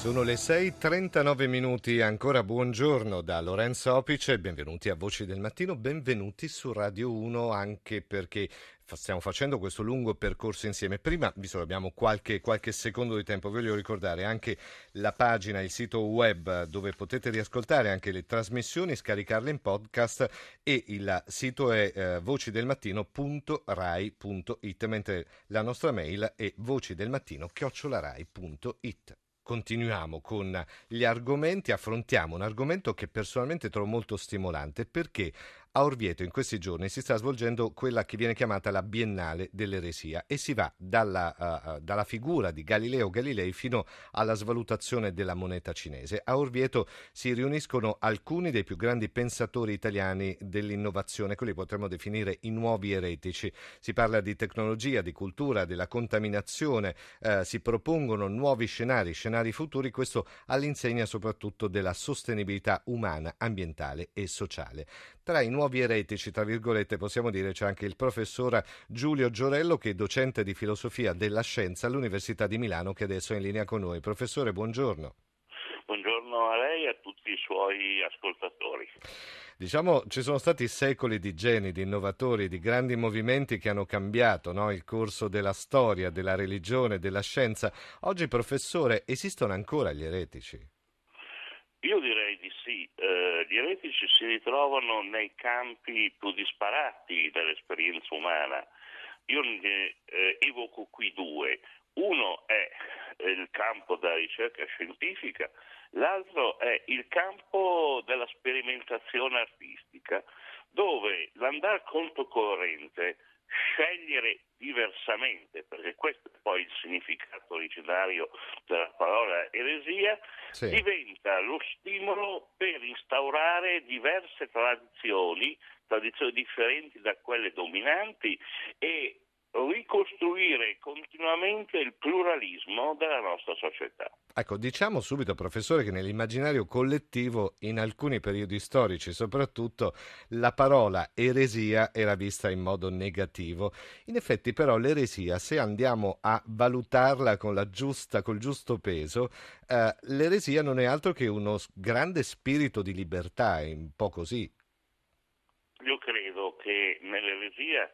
Sono le 6.39 minuti, ancora buongiorno da Lorenzo Opice, benvenuti a Voci del Mattino, benvenuti su Radio 1 anche perché stiamo facendo questo lungo percorso insieme. Prima, visto che abbiamo qualche, qualche, secondo di tempo, voglio ricordare anche la pagina, il sito web dove potete riascoltare anche le trasmissioni, scaricarle in podcast e il sito è eh, vocidelmattino.rai.it, mentre la nostra mail è vocidelmattino.rai.it. Continuiamo con gli argomenti, affrontiamo un argomento che personalmente trovo molto stimolante perché a Orvieto in questi giorni si sta svolgendo quella che viene chiamata la Biennale dell'eresia e si va dalla, uh, dalla, figura di Galileo Galilei fino alla svalutazione della moneta cinese. A Orvieto si riuniscono alcuni dei più grandi pensatori italiani dell'innovazione, quelli potremmo definire i nuovi eretici. Si parla di tecnologia, di cultura, della contaminazione, uh, si propongono nuovi scenari, scenari futuri, questo all'insegna soprattutto della sostenibilità umana, ambientale e sociale. Tra i nuovi eretici, tra virgolette, possiamo dire c'è anche il professor Giulio Giorello, che è docente di filosofia della scienza all'Università di Milano, che adesso è in linea con noi. Professore, buongiorno. Buongiorno a lei e a tutti i suoi ascoltatori. Diciamo, ci sono stati secoli di geni, di innovatori, di grandi movimenti che hanno cambiato no? il corso della storia, della religione, della scienza. Oggi, professore, esistono ancora gli eretici? Io direi di sì, eh, gli eretici si ritrovano nei campi più disparati dell'esperienza umana. Io ne eh, evoco qui due. Uno è il campo della ricerca scientifica, l'altro è il campo della sperimentazione artistica, dove l'andare conto corrente scegliere diversamente, perché questo è poi il significato originario della parola eresia, sì. diventa lo stimolo per instaurare diverse tradizioni, tradizioni differenti da quelle dominanti e ricostruire continuamente il pluralismo della nostra società. Ecco, diciamo subito, professore, che nell'immaginario collettivo, in alcuni periodi storici soprattutto, la parola eresia era vista in modo negativo. In effetti, però, l'eresia, se andiamo a valutarla con la giusta, col giusto peso, eh, l'eresia non è altro che uno grande spirito di libertà, è un po' così. Io credo che nell'eresia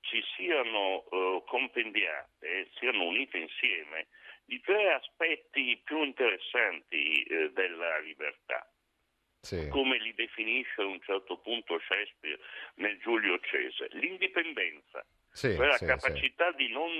ci siano eh, compendiate, siano unite insieme i tre aspetti più interessanti eh, della libertà. Sì. come li definisce a un certo punto Shakespeare nel Giulio Cesare, l'indipendenza, sì, cioè la sì, capacità di non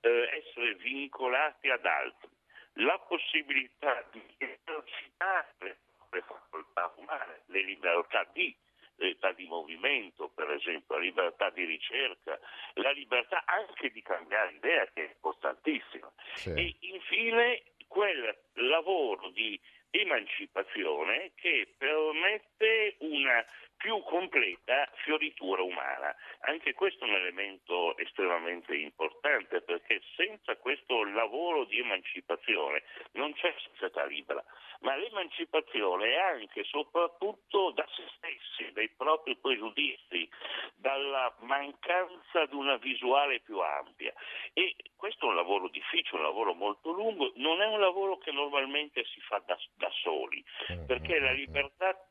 eh, essere vincolati ad altri, la possibilità di esercitare le facoltà umane, le libertà di libertà di movimento, per esempio, la libertà di ricerca, la libertà anche di cambiare idea, che è importantissima. Sì. E infine quel lavoro di emancipazione che permette una più completa fioritura umana. Questo è un elemento estremamente importante perché senza questo lavoro di emancipazione non c'è società libera, ma l'emancipazione è anche e soprattutto da se stessi, dai propri pregiudizi, dalla mancanza di una visuale più ampia. E questo è un lavoro difficile, un lavoro molto lungo, non è un lavoro che normalmente si fa da, da soli, mm, perché la mm, mm, libertà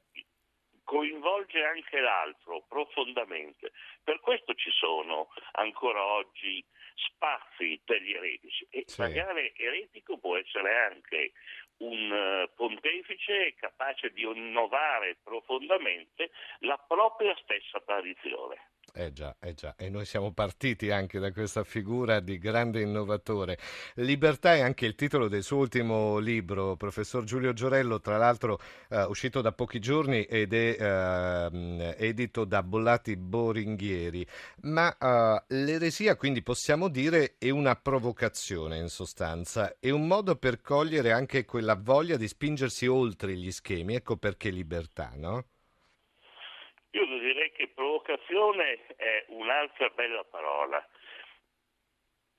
coinvolge anche l'altro profondamente. Per questo ci sono ancora oggi spazi per gli eretici e sì. magari eretico può essere anche un uh, pontefice capace di innovare profondamente la propria stessa tradizione. Eh già, eh già, e noi siamo partiti anche da questa figura di grande innovatore. Libertà è anche il titolo del suo ultimo libro, professor Giulio Giorello, tra l'altro eh, uscito da pochi giorni ed è eh, edito da Bollati Boringhieri. Ma eh, l'eresia, quindi possiamo dire, è una provocazione in sostanza, è un modo per cogliere anche quella voglia di spingersi oltre gli schemi, ecco perché libertà, no? Provocazione è un'altra bella parola.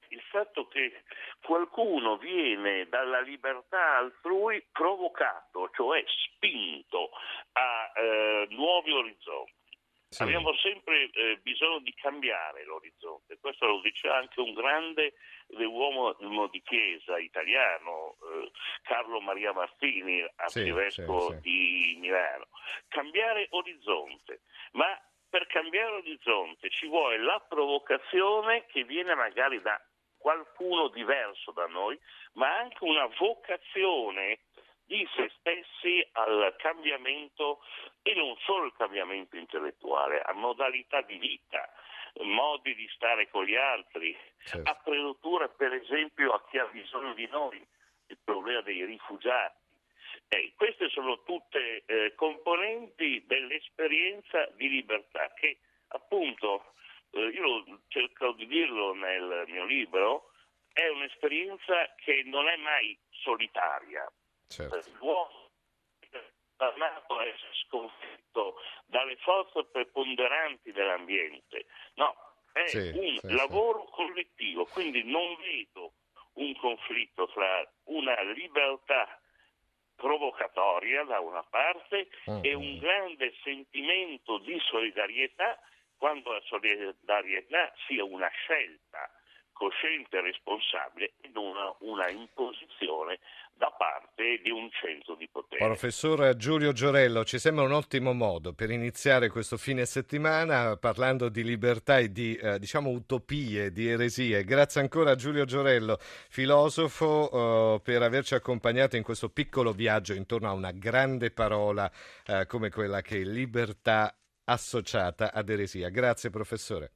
il fatto che qualcuno viene dalla libertà altrui provocato, cioè spinto a eh, nuovi orizzonti. Sì. Abbiamo sempre eh, bisogno di cambiare l'orizzonte, questo lo dice anche un grande uomo di chiesa italiano, eh, Carlo Maria Martini, arcivescovo sì, sì, di Milano. Cambiare orizzonte, ma per cambiare orizzonte ci vuole la provocazione che viene magari da qualcuno diverso da noi, ma anche una vocazione di se stessi al cambiamento e non solo il cambiamento intellettuale, a modalità di vita, modi di stare con gli altri, certo. apertura per esempio a chi ha bisogno di noi, il problema dei rifugiati. Eh, queste sono tutte eh, componenti dell'esperienza di libertà che appunto, eh, io cerco di dirlo nel mio libro, è un'esperienza che non è mai solitaria, Certo. L'uomo armato è sconfitto dalle forze preponderanti dell'ambiente. No, è sì, un sì, lavoro sì. collettivo, quindi non vedo un conflitto tra una libertà provocatoria da una parte mm. e un grande sentimento di solidarietà quando la solidarietà sia una scelta cosciente e responsabile e non una, una imposizione da parte di un centro di potere. Professor Giulio Giorello, ci sembra un ottimo modo per iniziare questo fine settimana parlando di libertà e di eh, diciamo utopie, di eresie. Grazie ancora a Giulio Giorello, filosofo, eh, per averci accompagnato in questo piccolo viaggio intorno a una grande parola eh, come quella che è libertà associata ad eresia. Grazie professore.